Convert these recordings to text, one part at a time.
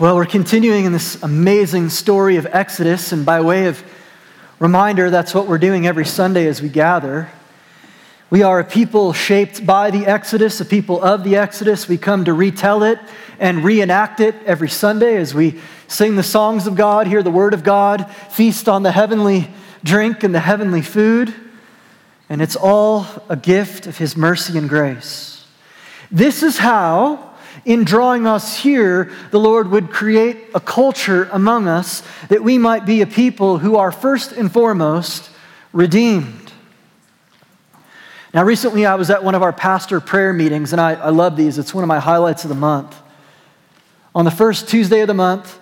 Well, we're continuing in this amazing story of Exodus, and by way of reminder, that's what we're doing every Sunday as we gather. We are a people shaped by the Exodus, a people of the Exodus. We come to retell it and reenact it every Sunday as we sing the songs of God, hear the word of God, feast on the heavenly drink and the heavenly food. And it's all a gift of His mercy and grace. This is how in drawing us here, the Lord would create a culture among us that we might be a people who are first and foremost redeemed. Now, recently I was at one of our pastor prayer meetings, and I, I love these. It's one of my highlights of the month. On the first Tuesday of the month,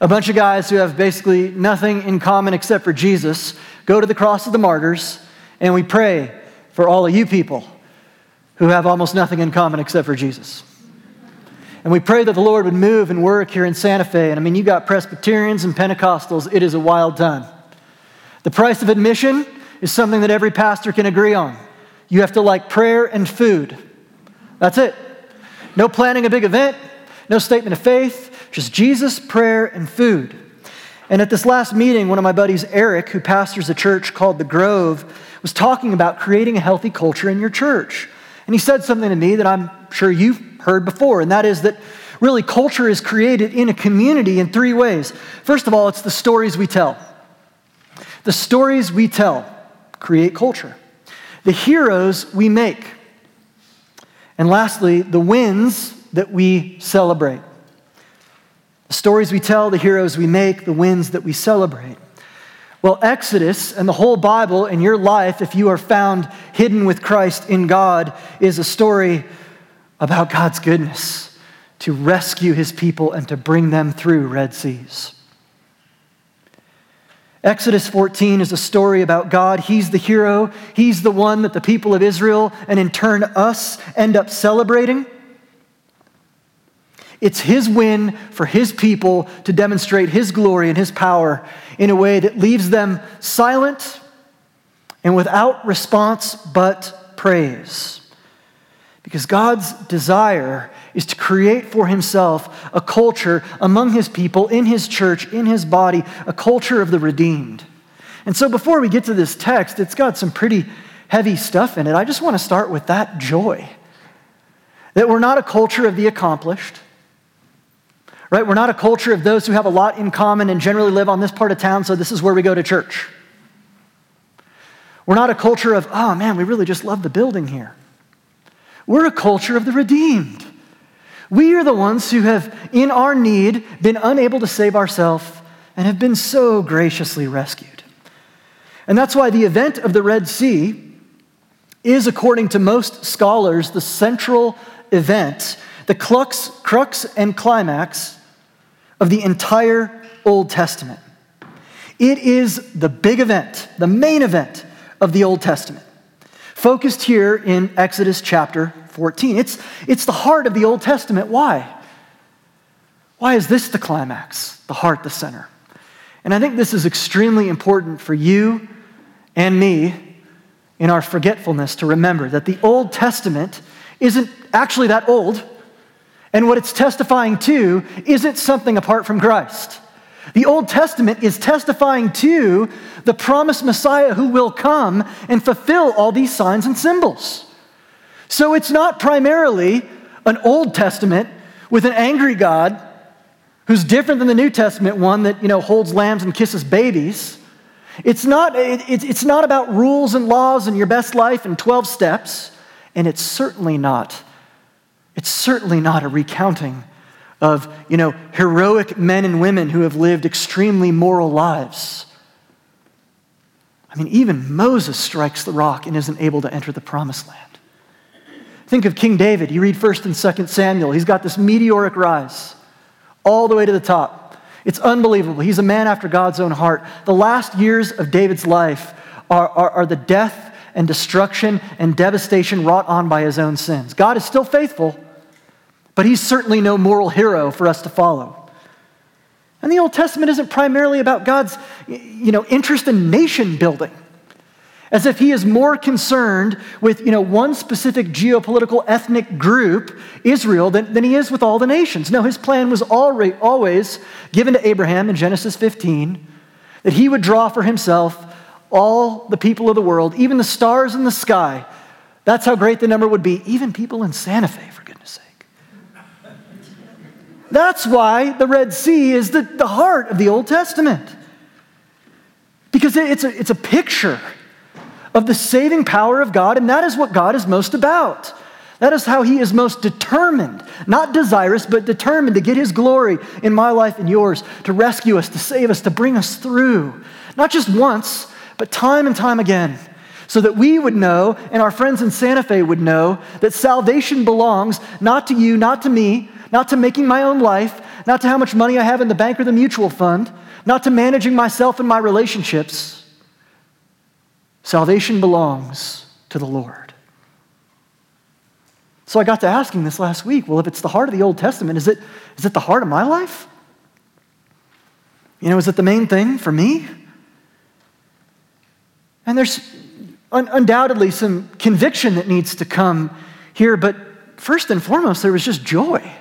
a bunch of guys who have basically nothing in common except for Jesus go to the cross of the martyrs, and we pray for all of you people who have almost nothing in common except for Jesus. And we pray that the Lord would move and work here in Santa Fe. And I mean, you got Presbyterians and Pentecostals, it is a wild time. The price of admission is something that every pastor can agree on. You have to like prayer and food. That's it. No planning a big event, no statement of faith, just Jesus, prayer, and food. And at this last meeting, one of my buddies, Eric, who pastors a church called The Grove, was talking about creating a healthy culture in your church. And he said something to me that I'm sure you've heard before, and that is that really culture is created in a community in three ways. First of all, it's the stories we tell. The stories we tell create culture, the heroes we make, and lastly, the wins that we celebrate. The stories we tell, the heroes we make, the wins that we celebrate. Well, Exodus and the whole Bible and your life, if you are found hidden with Christ in God, is a story about God's goodness to rescue his people and to bring them through Red Seas. Exodus 14 is a story about God. He's the hero, He's the one that the people of Israel and in turn us end up celebrating. It's His win for His people to demonstrate His glory and His power in a way that leaves them silent and without response but praise. Because God's desire is to create for himself a culture among his people, in his church, in his body, a culture of the redeemed. And so before we get to this text, it's got some pretty heavy stuff in it. I just want to start with that joy. That we're not a culture of the accomplished, right? We're not a culture of those who have a lot in common and generally live on this part of town, so this is where we go to church. We're not a culture of, oh man, we really just love the building here. We're a culture of the redeemed. We are the ones who have, in our need, been unable to save ourselves and have been so graciously rescued. And that's why the event of the Red Sea is, according to most scholars, the central event, the crux, crux and climax of the entire Old Testament. It is the big event, the main event of the Old Testament focused here in Exodus chapter 14. It's, it's the heart of the Old Testament. Why? Why is this the climax, the heart, the center? And I think this is extremely important for you and me in our forgetfulness to remember that the Old Testament isn't actually that old, and what it's testifying to isn't something apart from Christ. The Old Testament is testifying to the promised Messiah who will come and fulfill all these signs and symbols. So it's not primarily an Old Testament with an angry God who's different than the New Testament one that, you know, holds lambs and kisses babies. It's not, it's not about rules and laws and your best life and 12 steps. And it's certainly not, it's certainly not a recounting of, you know, heroic men and women who have lived extremely moral lives. I mean, even Moses strikes the rock and isn't able to enter the promised land. Think of King David. You read 1st and 2nd Samuel. He's got this meteoric rise all the way to the top. It's unbelievable. He's a man after God's own heart. The last years of David's life are, are, are the death and destruction and devastation wrought on by his own sins. God is still faithful, but he's certainly no moral hero for us to follow. And the Old Testament isn't primarily about God's you know, interest in nation building. as if he is more concerned with you know, one specific geopolitical ethnic group, Israel, than, than he is with all the nations. No, his plan was already, always given to Abraham in Genesis 15 that he would draw for himself all the people of the world, even the stars in the sky. That's how great the number would be, even people in Santa Fe. That's why the Red Sea is the, the heart of the Old Testament. Because it's a, it's a picture of the saving power of God, and that is what God is most about. That is how He is most determined, not desirous, but determined to get His glory in my life and yours, to rescue us, to save us, to bring us through. Not just once, but time and time again. So that we would know, and our friends in Santa Fe would know, that salvation belongs not to you, not to me, not to making my own life, not to how much money I have in the bank or the mutual fund, not to managing myself and my relationships Salvation belongs to the Lord. So I got to asking this last week well, if it's the heart of the Old Testament, is it, is it the heart of my life? You know, is it the main thing for me? And there's un- undoubtedly some conviction that needs to come here, but first and foremost, there was just joy.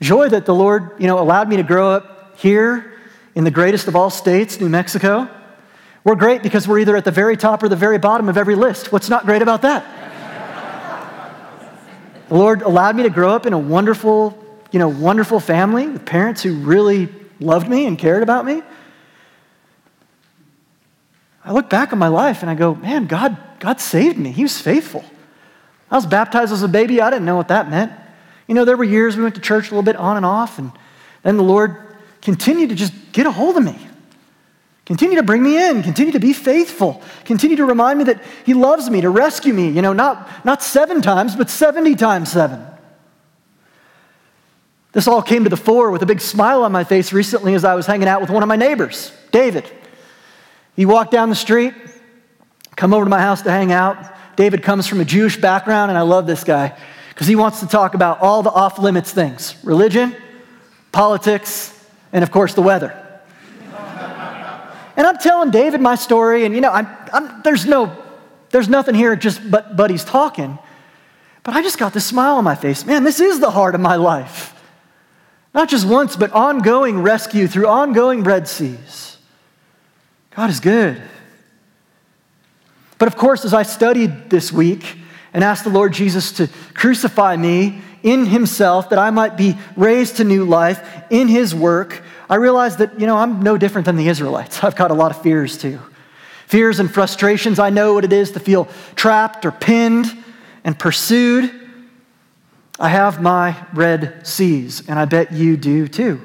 Joy that the Lord, you know, allowed me to grow up here in the greatest of all states, New Mexico. We're great because we're either at the very top or the very bottom of every list. What's not great about that? the Lord allowed me to grow up in a wonderful, you know, wonderful family with parents who really loved me and cared about me. I look back on my life and I go, man, God, God saved me. He was faithful. I was baptized as a baby. I didn't know what that meant. You know, there were years we went to church a little bit on and off, and then the Lord continued to just get a hold of me. Continue to bring me in. Continue to be faithful. Continue to remind me that He loves me, to rescue me, you know, not, not seven times, but 70 times seven. This all came to the fore with a big smile on my face recently as I was hanging out with one of my neighbors, David. He walked down the street, come over to my house to hang out. David comes from a Jewish background, and I love this guy because he wants to talk about all the off limits things religion, politics, and of course, the weather. And I'm telling David my story, and you know, I'm, I'm, there's no, there's nothing here just but buddies talking. But I just got this smile on my face. Man, this is the heart of my life. Not just once, but ongoing rescue through ongoing Red Seas. God is good. But of course, as I studied this week and asked the Lord Jesus to crucify me in Himself, that I might be raised to new life in His work, I realized that, you know, I'm no different than the Israelites. I've got a lot of fears too. Fears and frustrations. I know what it is to feel trapped or pinned and pursued. I have my red seas, and I bet you do too.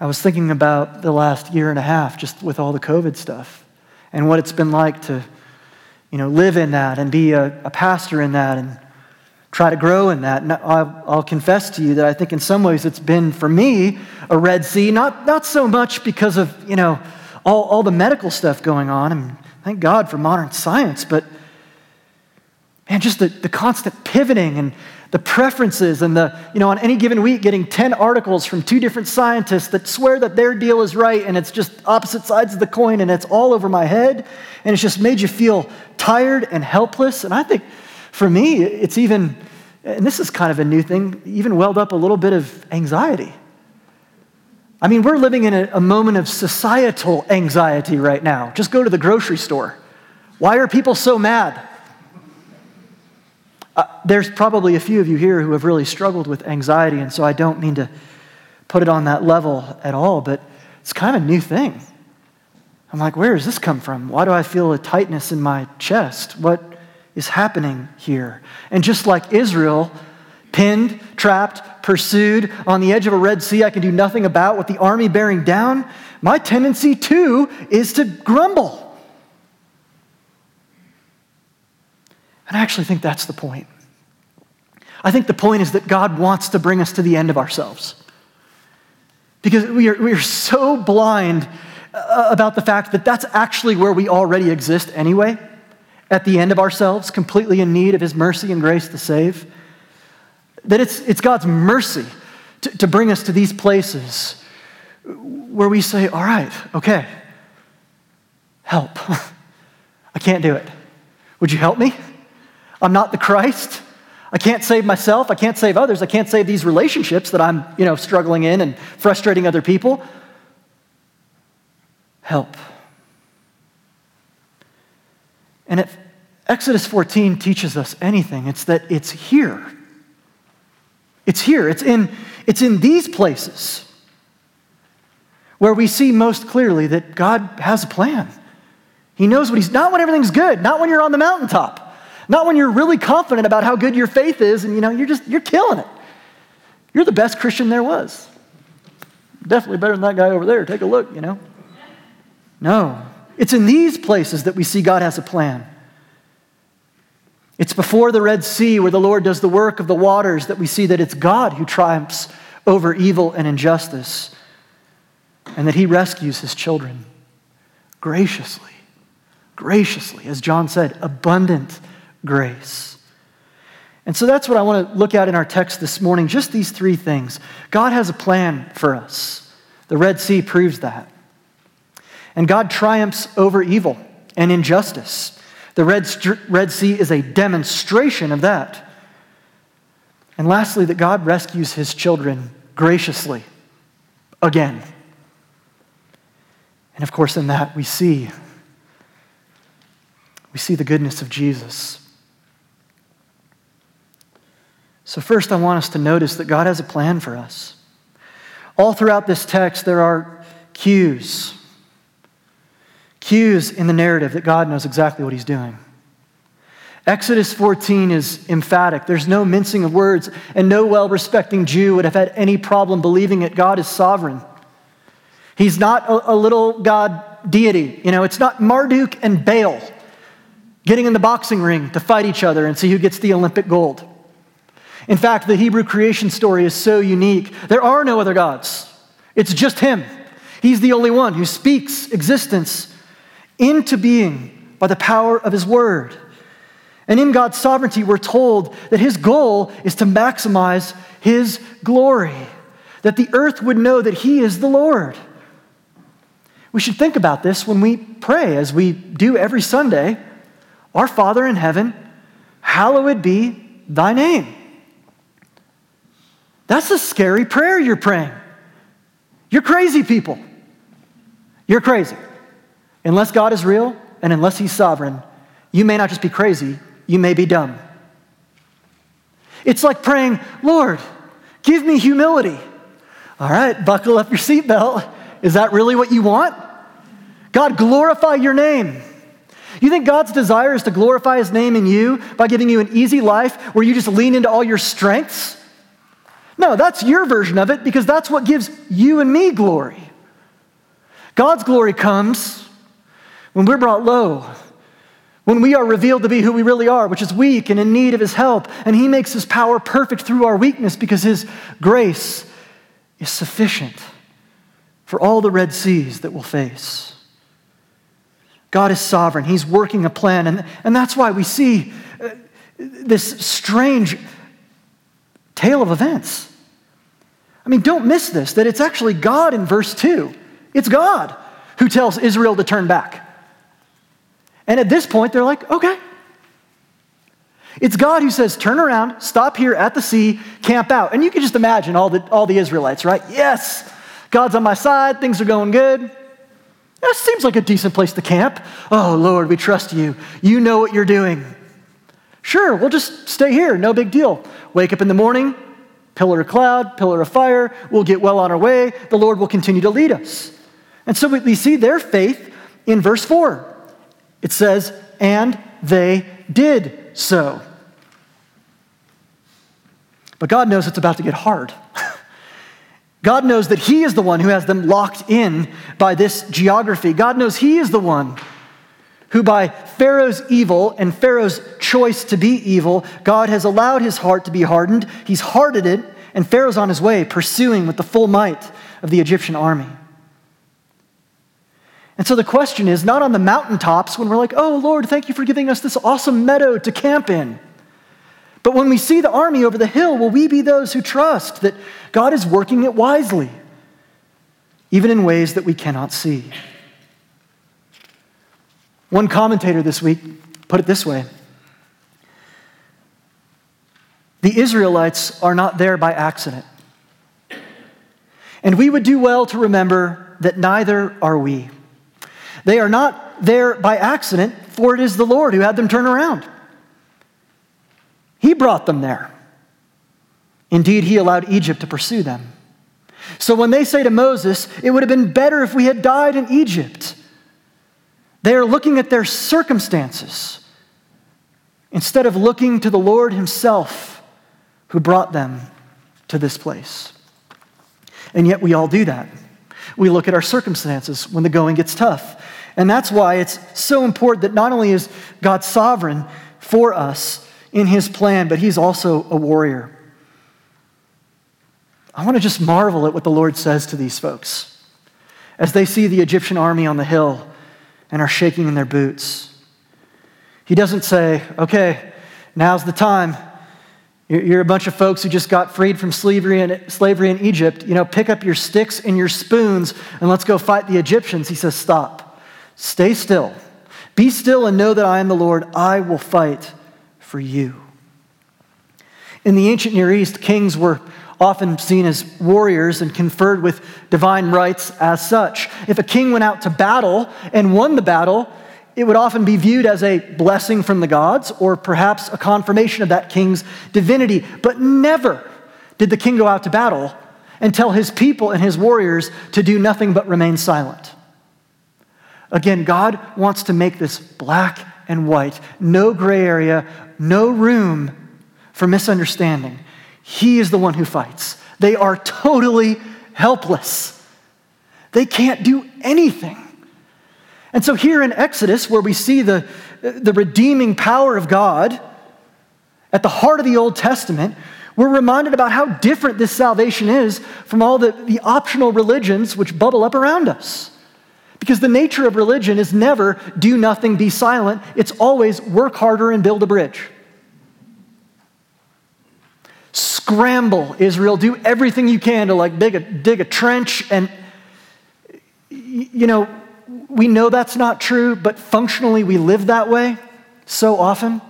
I was thinking about the last year and a half just with all the COVID stuff and what it's been like to, you know, live in that and be a, a pastor in that and try to grow in that. And I'll, I'll, confess to you that I think in some ways it's been for me a Red Sea, not, not so much because of, you know, all, all the medical stuff going on. and thank God for modern science, but man, just the, the constant pivoting and the preferences and the, you know, on any given week getting 10 articles from two different scientists that swear that their deal is right and it's just opposite sides of the coin and it's all over my head and it's just made you feel tired and helpless. And I think for me, it's even, and this is kind of a new thing, even welled up a little bit of anxiety. I mean, we're living in a, a moment of societal anxiety right now. Just go to the grocery store. Why are people so mad? Uh, there's probably a few of you here who have really struggled with anxiety, and so I don't mean to put it on that level at all, but it's kind of a new thing. I'm like, where does this come from? Why do I feel a tightness in my chest? What, is happening here. And just like Israel, pinned, trapped, pursued on the edge of a Red Sea, I can do nothing about with the army bearing down, my tendency too is to grumble. And I actually think that's the point. I think the point is that God wants to bring us to the end of ourselves. Because we are, we are so blind uh, about the fact that that's actually where we already exist anyway at the end of ourselves, completely in need of His mercy and grace to save. That it's, it's God's mercy to, to bring us to these places where we say, All right, okay, help. I can't do it. Would you help me? I'm not the Christ. I can't save myself. I can't save others. I can't save these relationships that I'm, you know, struggling in and frustrating other people. Help. And if Exodus 14 teaches us anything, it's that it's here. It's here. It's in, it's in these places where we see most clearly that God has a plan. He knows what He's not when everything's good, not when you're on the mountaintop, not when you're really confident about how good your faith is and you know you're just you're killing it. You're the best Christian there was. Definitely better than that guy over there. Take a look, you know. No. It's in these places that we see God has a plan. It's before the Red Sea where the Lord does the work of the waters that we see that it's God who triumphs over evil and injustice and that he rescues his children graciously. Graciously, as John said, abundant grace. And so that's what I want to look at in our text this morning just these three things. God has a plan for us. The Red Sea proves that. And God triumphs over evil and injustice. The Red, Red Sea is a demonstration of that. And lastly, that God rescues his children graciously again. And of course, in that we see we see the goodness of Jesus. So, first, I want us to notice that God has a plan for us. All throughout this text, there are cues. Cues in the narrative that God knows exactly what He's doing. Exodus 14 is emphatic. There's no mincing of words, and no well respecting Jew would have had any problem believing that God is sovereign. He's not a, a little God deity. You know, it's not Marduk and Baal getting in the boxing ring to fight each other and see who gets the Olympic gold. In fact, the Hebrew creation story is so unique. There are no other gods, it's just Him. He's the only one who speaks existence into being by the power of His word. And in God's sovereignty, we're told that His goal is to maximize His glory, that the earth would know that He is the Lord. We should think about this when we pray, as we do every Sunday. Our Father in heaven, hallowed be thy name. That's a scary prayer you're praying. You're crazy people. You're crazy. Unless God is real and unless He's sovereign, you may not just be crazy, you may be dumb. It's like praying, Lord, give me humility. All right, buckle up your seatbelt. Is that really what you want? God, glorify your name. You think God's desire is to glorify his name in you by giving you an easy life where you just lean into all your strengths? No, that's your version of it because that's what gives you and me glory. God's glory comes when we're brought low, when we are revealed to be who we really are, which is weak and in need of his help, and he makes his power perfect through our weakness because his grace is sufficient for all the Red Seas that we'll face. God is sovereign, He's working a plan, and, and that's why we see uh, this strange tale of events. I mean, don't miss this that it's actually God in verse 2. It's God who tells Israel to turn back. And at this point, they're like, okay. It's God who says, turn around, stop here at the sea, camp out. And you can just imagine all the, all the Israelites, right? Yes, God's on my side, things are going good. That seems like a decent place to camp. Oh, Lord, we trust you. You know what you're doing. Sure, we'll just stay here, no big deal. Wake up in the morning, pillar of cloud, pillar of fire, we'll get well on our way. The Lord will continue to lead us. And so we see their faith in verse 4. It says, and they did so. But God knows it's about to get hard. God knows that He is the one who has them locked in by this geography. God knows He is the one who, by Pharaoh's evil and Pharaoh's choice to be evil, God has allowed his heart to be hardened. He's hardened it, and Pharaoh's on his way, pursuing with the full might of the Egyptian army. And so the question is not on the mountaintops when we're like, oh, Lord, thank you for giving us this awesome meadow to camp in. But when we see the army over the hill, will we be those who trust that God is working it wisely, even in ways that we cannot see? One commentator this week put it this way The Israelites are not there by accident. And we would do well to remember that neither are we. They are not there by accident, for it is the Lord who had them turn around. He brought them there. Indeed, He allowed Egypt to pursue them. So when they say to Moses, it would have been better if we had died in Egypt, they are looking at their circumstances instead of looking to the Lord Himself who brought them to this place. And yet we all do that. We look at our circumstances when the going gets tough. And that's why it's so important that not only is God sovereign for us in His plan, but He's also a warrior. I want to just marvel at what the Lord says to these folks as they see the Egyptian army on the hill and are shaking in their boots. He doesn't say, okay, now's the time. You're a bunch of folks who just got freed from slavery in, slavery in Egypt. You know, pick up your sticks and your spoons and let's go fight the Egyptians. He says, stop. Stay still. Be still and know that I am the Lord. I will fight for you. In the ancient Near East, kings were often seen as warriors and conferred with divine rights as such. If a king went out to battle and won the battle, it would often be viewed as a blessing from the gods or perhaps a confirmation of that king's divinity. But never did the king go out to battle and tell his people and his warriors to do nothing but remain silent. Again, God wants to make this black and white, no gray area, no room for misunderstanding. He is the one who fights. They are totally helpless. They can't do anything. And so, here in Exodus, where we see the, the redeeming power of God at the heart of the Old Testament, we're reminded about how different this salvation is from all the, the optional religions which bubble up around us. Because the nature of religion is never do nothing, be silent. It's always work harder and build a bridge. Scramble, Israel. Do everything you can to like dig a, dig a trench. And, you know, we know that's not true, but functionally we live that way so often.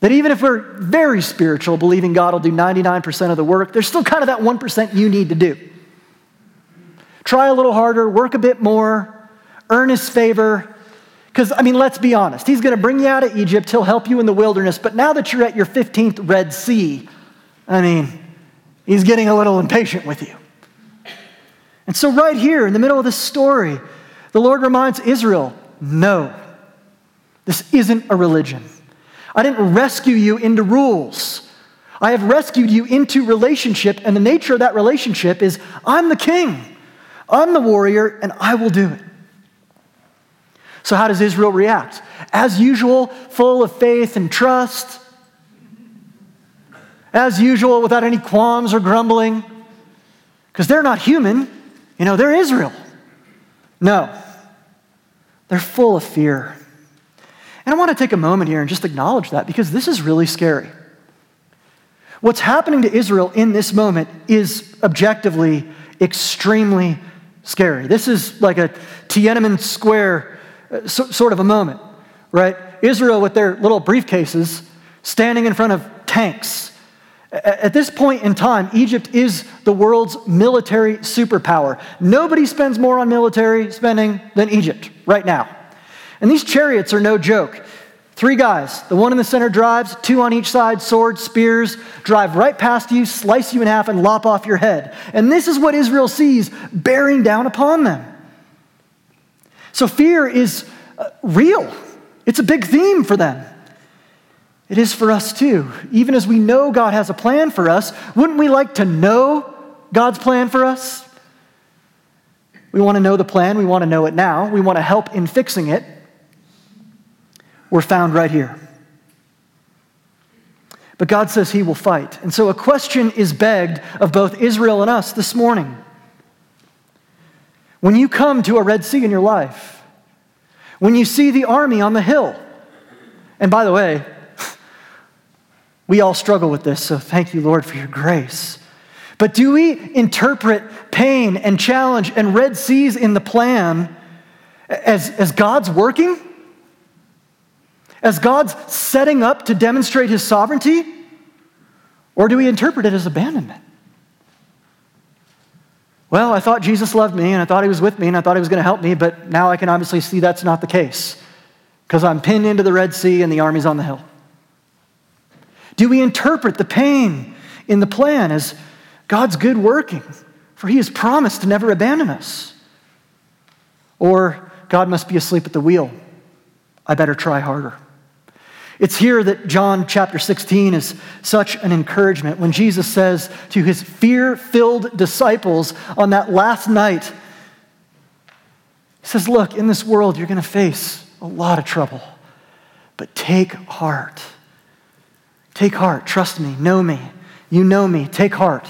That even if we're very spiritual, believing God will do 99% of the work, there's still kind of that 1% you need to do. Try a little harder, work a bit more, earn his favor. Because, I mean, let's be honest. He's going to bring you out of Egypt, he'll help you in the wilderness. But now that you're at your 15th Red Sea, I mean, he's getting a little impatient with you. And so, right here in the middle of this story, the Lord reminds Israel no, this isn't a religion. I didn't rescue you into rules. I have rescued you into relationship, and the nature of that relationship is I'm the king, I'm the warrior, and I will do it. So, how does Israel react? As usual, full of faith and trust. As usual, without any qualms or grumbling. Because they're not human, you know, they're Israel. No, they're full of fear. And I want to take a moment here and just acknowledge that because this is really scary. What's happening to Israel in this moment is objectively extremely scary. This is like a Tiananmen Square uh, sort of a moment, right? Israel with their little briefcases standing in front of tanks at this point in time, Egypt is the world's military superpower. Nobody spends more on military spending than Egypt right now. And these chariots are no joke. Three guys, the one in the center drives, two on each side, swords, spears, drive right past you, slice you in half, and lop off your head. And this is what Israel sees bearing down upon them. So fear is uh, real, it's a big theme for them. It is for us too. Even as we know God has a plan for us, wouldn't we like to know God's plan for us? We want to know the plan. We want to know it now. We want to help in fixing it. We're found right here. But God says He will fight. And so a question is begged of both Israel and us this morning. When you come to a Red Sea in your life, when you see the army on the hill, and by the way, we all struggle with this, so thank you, Lord, for your grace. But do we interpret pain and challenge and red seas in the plan as, as God's working? as God's setting up to demonstrate his sovereignty? Or do we interpret it as abandonment? Well, I thought Jesus loved me and I thought he was with me and I thought he was going to help me, but now I can obviously see that's not the case because I'm pinned into the Red Sea and the army's on the hill. Do we interpret the pain in the plan as God's good working? For he has promised to never abandon us. Or God must be asleep at the wheel. I better try harder. It's here that John chapter 16 is such an encouragement when Jesus says to his fear filled disciples on that last night, He says, Look, in this world, you're going to face a lot of trouble, but take heart. Take heart. Trust me. Know me. You know me. Take heart.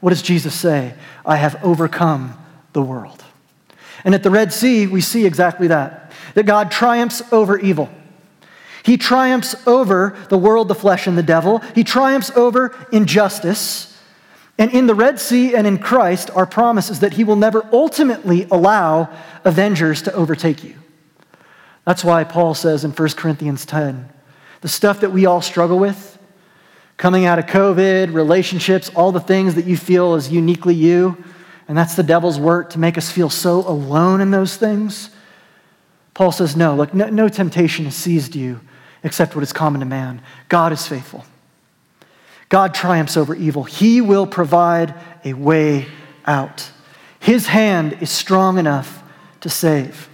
What does Jesus say? I have overcome the world. And at the Red Sea, we see exactly that that God triumphs over evil. He triumphs over the world, the flesh, and the devil. He triumphs over injustice. And in the Red Sea and in Christ, our promise is that He will never ultimately allow avengers to overtake you. That's why Paul says in 1 Corinthians 10 the stuff that we all struggle with, coming out of COVID, relationships, all the things that you feel is uniquely you, and that's the devil's work to make us feel so alone in those things. Paul says, No, look, no, no temptation has seized you except what is common to man. God is faithful. God triumphs over evil. He will provide a way out. His hand is strong enough to save.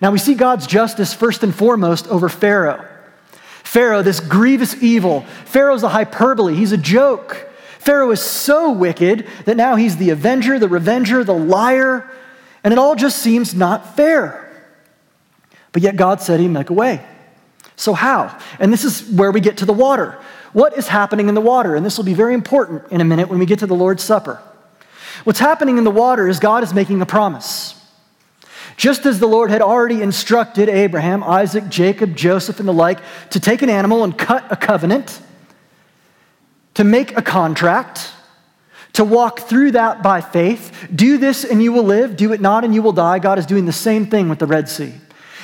Now we see God's justice first and foremost over Pharaoh. Pharaoh, this grievous evil. Pharaoh's a hyperbole, he's a joke. Pharaoh is so wicked that now he's the avenger, the revenger, the liar, and it all just seems not fair. But yet God said he'd make a way. So, how? And this is where we get to the water. What is happening in the water? And this will be very important in a minute when we get to the Lord's Supper. What's happening in the water is God is making a promise. Just as the Lord had already instructed Abraham, Isaac, Jacob, Joseph, and the like to take an animal and cut a covenant, to make a contract, to walk through that by faith. Do this and you will live, do it not and you will die. God is doing the same thing with the Red Sea.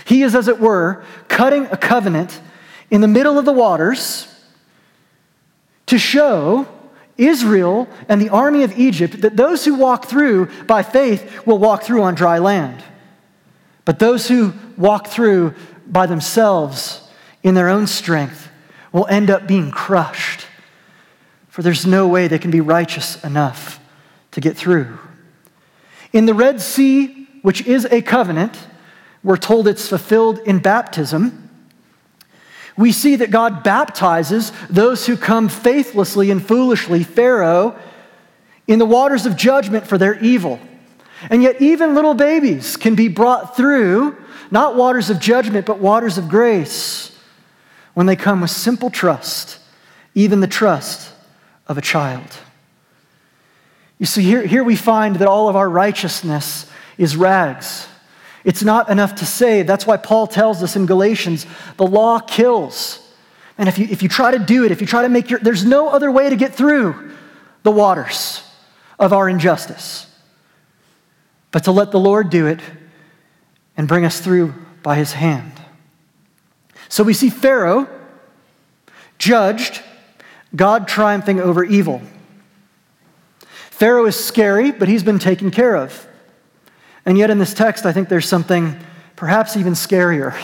He is, as it were, cutting a covenant in the middle of the waters to show Israel and the army of Egypt that those who walk through by faith will walk through on dry land. But those who walk through by themselves in their own strength will end up being crushed. For there's no way they can be righteous enough to get through. In the Red Sea, which is a covenant, we're told it's fulfilled in baptism. We see that God baptizes those who come faithlessly and foolishly, Pharaoh, in the waters of judgment for their evil. And yet, even little babies can be brought through not waters of judgment, but waters of grace when they come with simple trust, even the trust of a child. You see, here, here we find that all of our righteousness is rags it's not enough to save. That's why Paul tells us in Galatians the law kills. And if you, if you try to do it, if you try to make your, there's no other way to get through the waters of our injustice but to let the Lord do it and bring us through by his hand. So we see Pharaoh judged, God triumphing over evil. Pharaoh is scary, but he's been taken care of. And yet, in this text, I think there's something perhaps even scarier.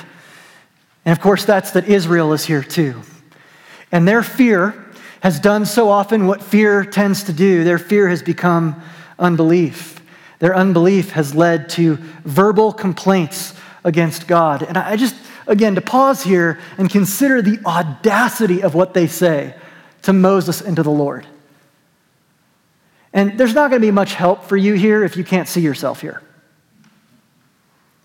And of course, that's that Israel is here too. And their fear has done so often what fear tends to do. Their fear has become unbelief. Their unbelief has led to verbal complaints against God. And I just, again, to pause here and consider the audacity of what they say to Moses and to the Lord. And there's not going to be much help for you here if you can't see yourself here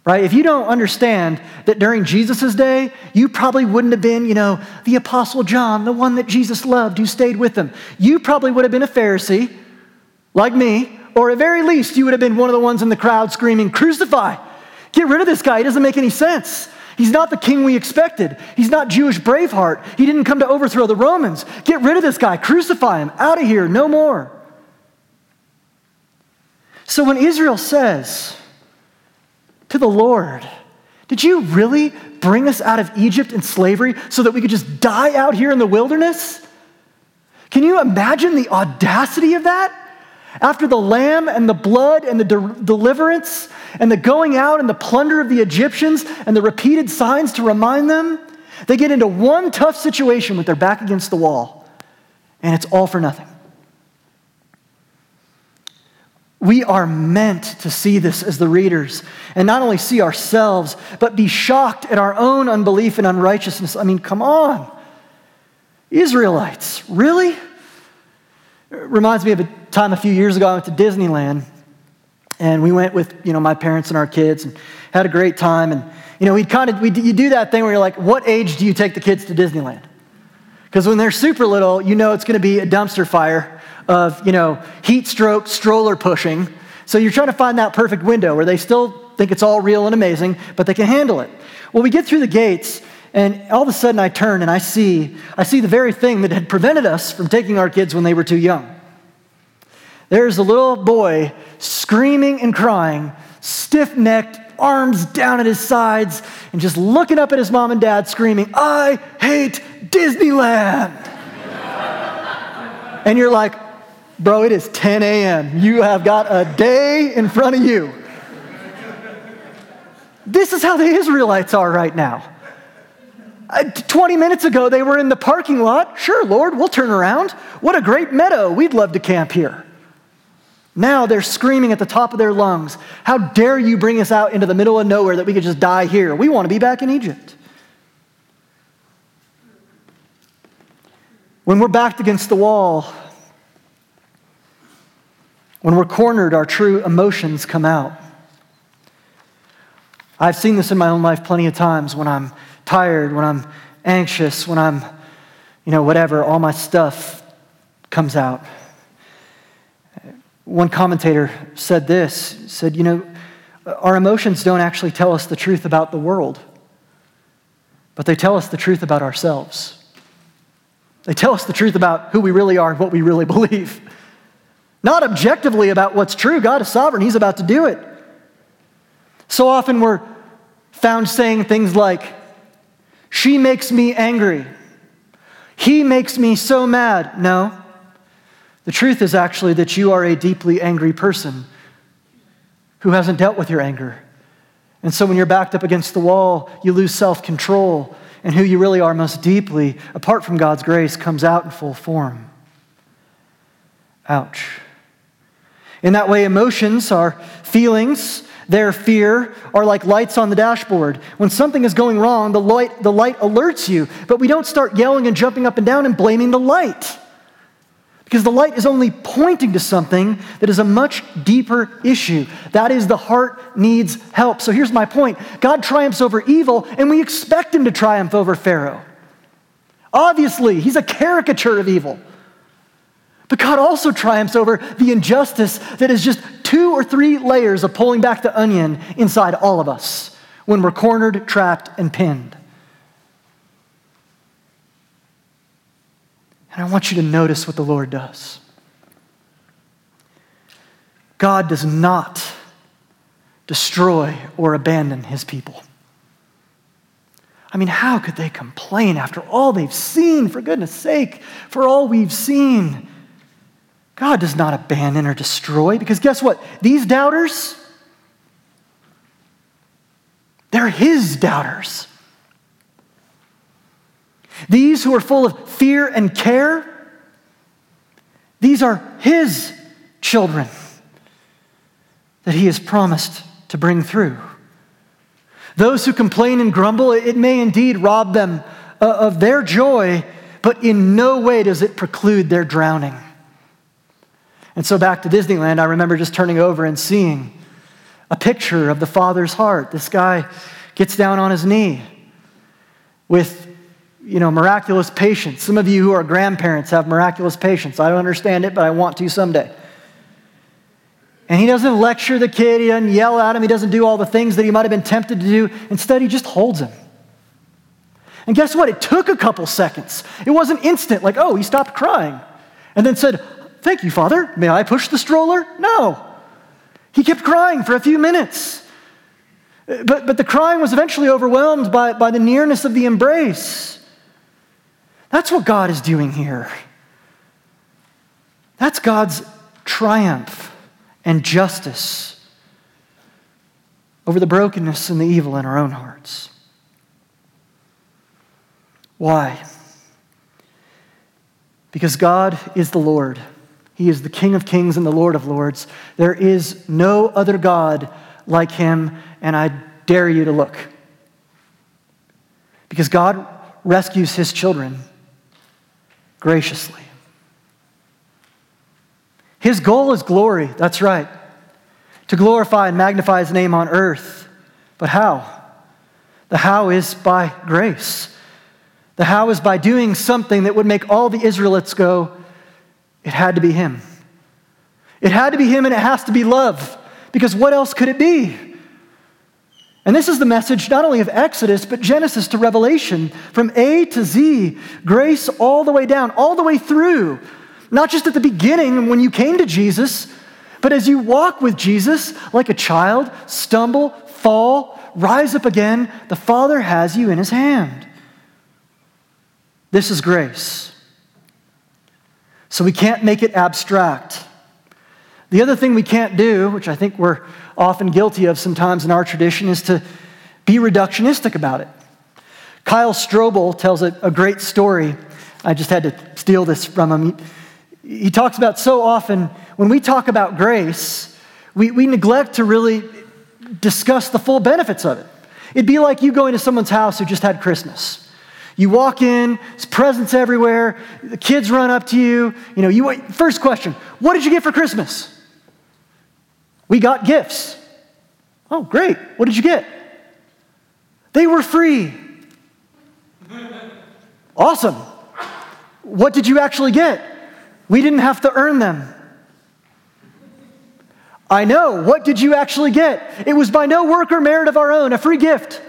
right? If you don't understand that during Jesus' day, you probably wouldn't have been, you know, the Apostle John, the one that Jesus loved, who stayed with him. You probably would have been a Pharisee, like me, or at very least, you would have been one of the ones in the crowd screaming, Crucify! Get rid of this guy. He doesn't make any sense. He's not the king we expected. He's not Jewish Braveheart. He didn't come to overthrow the Romans. Get rid of this guy. Crucify him. Out of here. No more. So when Israel says, to the Lord. Did you really bring us out of Egypt in slavery so that we could just die out here in the wilderness? Can you imagine the audacity of that? After the lamb and the blood and the de- deliverance and the going out and the plunder of the Egyptians and the repeated signs to remind them, they get into one tough situation with their back against the wall, and it's all for nothing. We are meant to see this as the readers and not only see ourselves, but be shocked at our own unbelief and unrighteousness. I mean, come on. Israelites, really? It reminds me of a time a few years ago I went to Disneyland and we went with, you know, my parents and our kids and had a great time and you know, we'd kind of we you do that thing where you're like, what age do you take the kids to Disneyland? Because when they're super little, you know it's going to be a dumpster fire of, you know, heat stroke, stroller pushing. So you're trying to find that perfect window where they still think it's all real and amazing, but they can handle it. Well, we get through the gates, and all of a sudden I turn and I see, I see the very thing that had prevented us from taking our kids when they were too young. There's a little boy screaming and crying, stiff necked, arms down at his sides, and just looking up at his mom and dad, screaming, I hate Disneyland. and you're like, Bro, it is 10 a.m. You have got a day in front of you. This is how the Israelites are right now. Uh, 20 minutes ago, they were in the parking lot. Sure, Lord, we'll turn around. What a great meadow. We'd love to camp here. Now they're screaming at the top of their lungs, How dare you bring us out into the middle of nowhere that we could just die here? We want to be back in Egypt. When we're backed against the wall, when we're cornered, our true emotions come out. I've seen this in my own life plenty of times when I'm tired, when I'm anxious, when I'm, you know, whatever, all my stuff comes out. One commentator said this said, you know, our emotions don't actually tell us the truth about the world, but they tell us the truth about ourselves. They tell us the truth about who we really are and what we really believe. Not objectively about what's true. God is sovereign, He's about to do it. So often we're found saying things like, She makes me angry. He makes me so mad. No. The truth is actually that you are a deeply angry person who hasn't dealt with your anger. And so when you're backed up against the wall, you lose self control, and who you really are most deeply, apart from God's grace, comes out in full form. Ouch. In that way, emotions are feelings, their fear are like lights on the dashboard. When something is going wrong, the light, the light alerts you, but we don't start yelling and jumping up and down and blaming the light. Because the light is only pointing to something that is a much deeper issue. That is, the heart needs help. So here's my point God triumphs over evil, and we expect him to triumph over Pharaoh. Obviously, he's a caricature of evil. But God also triumphs over the injustice that is just two or three layers of pulling back the onion inside all of us when we're cornered, trapped, and pinned. And I want you to notice what the Lord does. God does not destroy or abandon his people. I mean, how could they complain after all they've seen, for goodness sake, for all we've seen? God does not abandon or destroy because guess what? These doubters, they're His doubters. These who are full of fear and care, these are His children that He has promised to bring through. Those who complain and grumble, it may indeed rob them uh, of their joy, but in no way does it preclude their drowning. And so back to Disneyland, I remember just turning over and seeing a picture of the Father's heart. This guy gets down on his knee with, you know, miraculous patience. Some of you who are grandparents have miraculous patience. I don't understand it, but I want to someday. And he doesn't lecture the kid, he doesn't yell at him, he doesn't do all the things that he might have been tempted to do. Instead, he just holds him. And guess what? It took a couple seconds. It wasn't instant, like, oh, he stopped crying. And then said, Thank you, Father. May I push the stroller? No. He kept crying for a few minutes. But, but the crying was eventually overwhelmed by, by the nearness of the embrace. That's what God is doing here. That's God's triumph and justice over the brokenness and the evil in our own hearts. Why? Because God is the Lord. He is the King of kings and the Lord of lords. There is no other God like him, and I dare you to look. Because God rescues his children graciously. His goal is glory, that's right, to glorify and magnify his name on earth. But how? The how is by grace. The how is by doing something that would make all the Israelites go, it had to be him. It had to be him and it has to be love. Because what else could it be? And this is the message not only of Exodus, but Genesis to Revelation, from A to Z, grace all the way down, all the way through. Not just at the beginning when you came to Jesus, but as you walk with Jesus like a child, stumble, fall, rise up again, the Father has you in his hand. This is grace. So we can't make it abstract. The other thing we can't do, which I think we're often guilty of sometimes in our tradition, is to be reductionistic about it. Kyle Strobel tells a, a great story. I just had to steal this from him. He, he talks about so often when we talk about grace, we, we neglect to really discuss the full benefits of it. It'd be like you going to someone's house who just had Christmas. You walk in, there's presents everywhere, the kids run up to you. You know, you first question, what did you get for Christmas? We got gifts. Oh, great. What did you get? They were free. Awesome. What did you actually get? We didn't have to earn them. I know. What did you actually get? It was by no work or merit of our own, a free gift.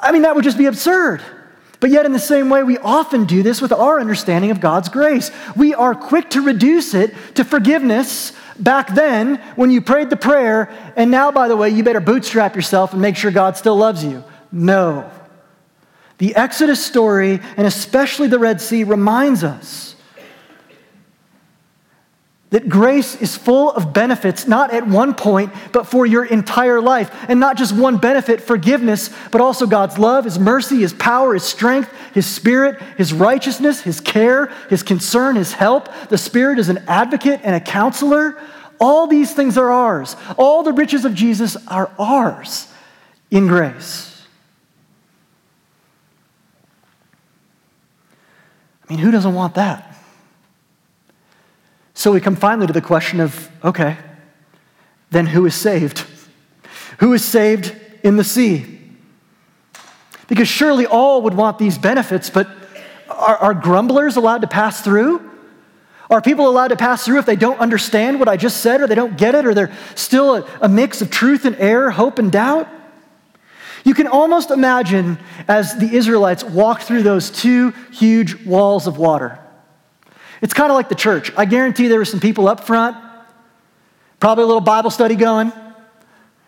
I mean, that would just be absurd. But yet, in the same way, we often do this with our understanding of God's grace. We are quick to reduce it to forgiveness back then when you prayed the prayer, and now, by the way, you better bootstrap yourself and make sure God still loves you. No. The Exodus story, and especially the Red Sea, reminds us that grace is full of benefits, not at one point, but for your entire life. And not just one benefit, forgiveness, but also God's love, His mercy, His power, His strength, His spirit, His righteousness, His care, His concern, His help. The Spirit is an advocate and a counselor. All these things are ours. All the riches of Jesus are ours in grace. I mean, who doesn't want that? So we come finally to the question of okay, then who is saved? Who is saved in the sea? Because surely all would want these benefits, but are, are, grumblers allowed to pass through? Are people allowed to pass through if they don't understand what I just said, or they don't get it, or they're still a, a mix of truth and error, hope and doubt? You can almost imagine as the Israelites walked through those two huge walls of water. It's kind of like the church. I guarantee there were some people up front, probably a little Bible study going.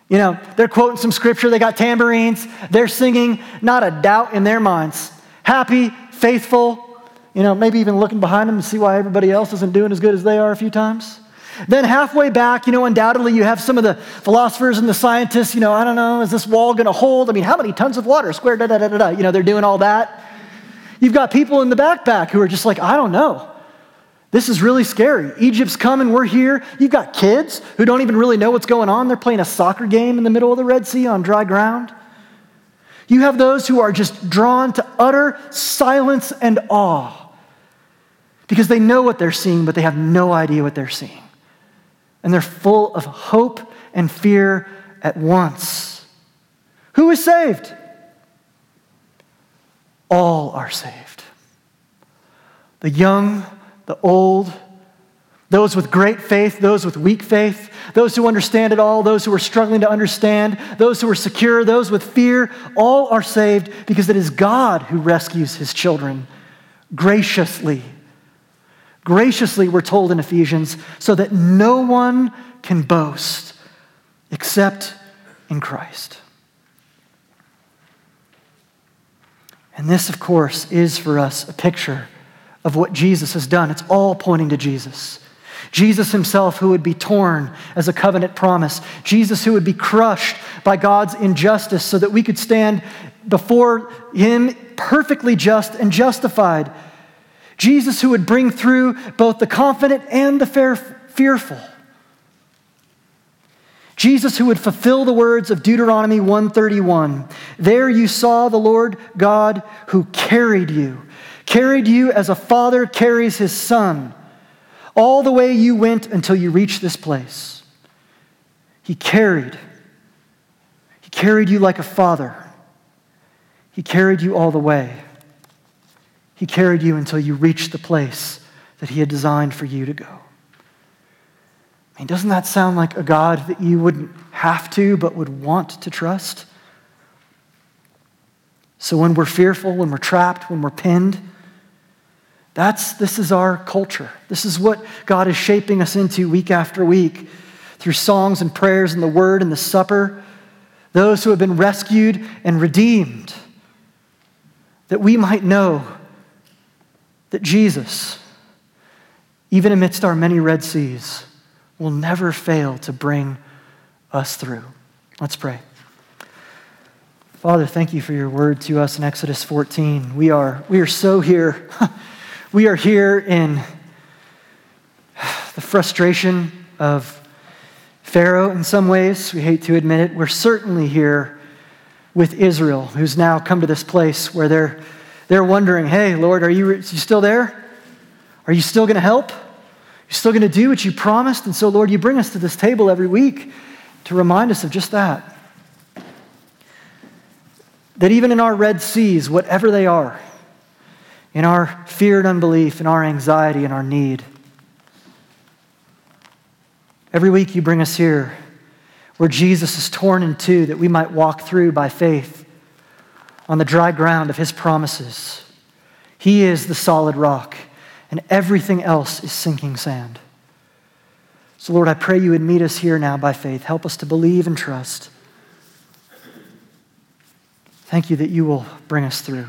You know, they're quoting some scripture, they got tambourines, they're singing, not a doubt in their minds. Happy, faithful, you know, maybe even looking behind them to see why everybody else isn't doing as good as they are a few times. Then halfway back, you know, undoubtedly you have some of the philosophers and the scientists, you know, I don't know, is this wall going to hold? I mean, how many tons of water? Square, da da da da da. You know, they're doing all that. You've got people in the backpack who are just like, I don't know. This is really scary. Egypt's coming, we're here. You've got kids who don't even really know what's going on. They're playing a soccer game in the middle of the Red Sea on dry ground. You have those who are just drawn to utter silence and awe because they know what they're seeing, but they have no idea what they're seeing. And they're full of hope and fear at once. Who is saved? All are saved. The young, the old, those with great faith, those with weak faith, those who understand it all, those who are struggling to understand, those who are secure, those with fear, all are saved because it is God who rescues his children graciously. Graciously, we're told in Ephesians, so that no one can boast except in Christ. And this, of course, is for us a picture of what Jesus has done. It's all pointing to Jesus. Jesus himself, who would be torn as a covenant promise. Jesus, who would be crushed by God's injustice so that we could stand before him perfectly just and justified. Jesus, who would bring through both the confident and the fearful. Jesus who would fulfill the words of Deuteronomy 131. There you saw the Lord God who carried you, carried you as a father carries his son, all the way you went until you reached this place. He carried. He carried you like a father. He carried you all the way. He carried you until you reached the place that he had designed for you to go. I mean, doesn't that sound like a God that you wouldn't have to, but would want to trust? So when we're fearful, when we're trapped, when we're pinned, that's, this is our culture. This is what God is shaping us into week after week through songs and prayers and the word and the supper. Those who have been rescued and redeemed, that we might know that Jesus, even amidst our many Red Seas, will never fail to bring us through. Let's pray. Father, thank you for your word to us in Exodus 14. We are, we are so here. we are here in the frustration of Pharaoh in some ways. We hate to admit it. We're certainly here with Israel, who's now come to this place where they're, they're wondering, hey, Lord, are you, are you still there? Are you still going to help? You're still going to do what you promised. And so, Lord, you bring us to this table every week to remind us of just that. That even in our Red Seas, whatever they are, in our fear and unbelief, in our anxiety and our need, every week you bring us here where Jesus is torn in two that we might walk through by faith on the dry ground of his promises. He is the solid rock and everything else is sinking sand. So, Lord, I pray you would meet us here now by faith. Help us to believe and trust. Thank you that you will bring us through.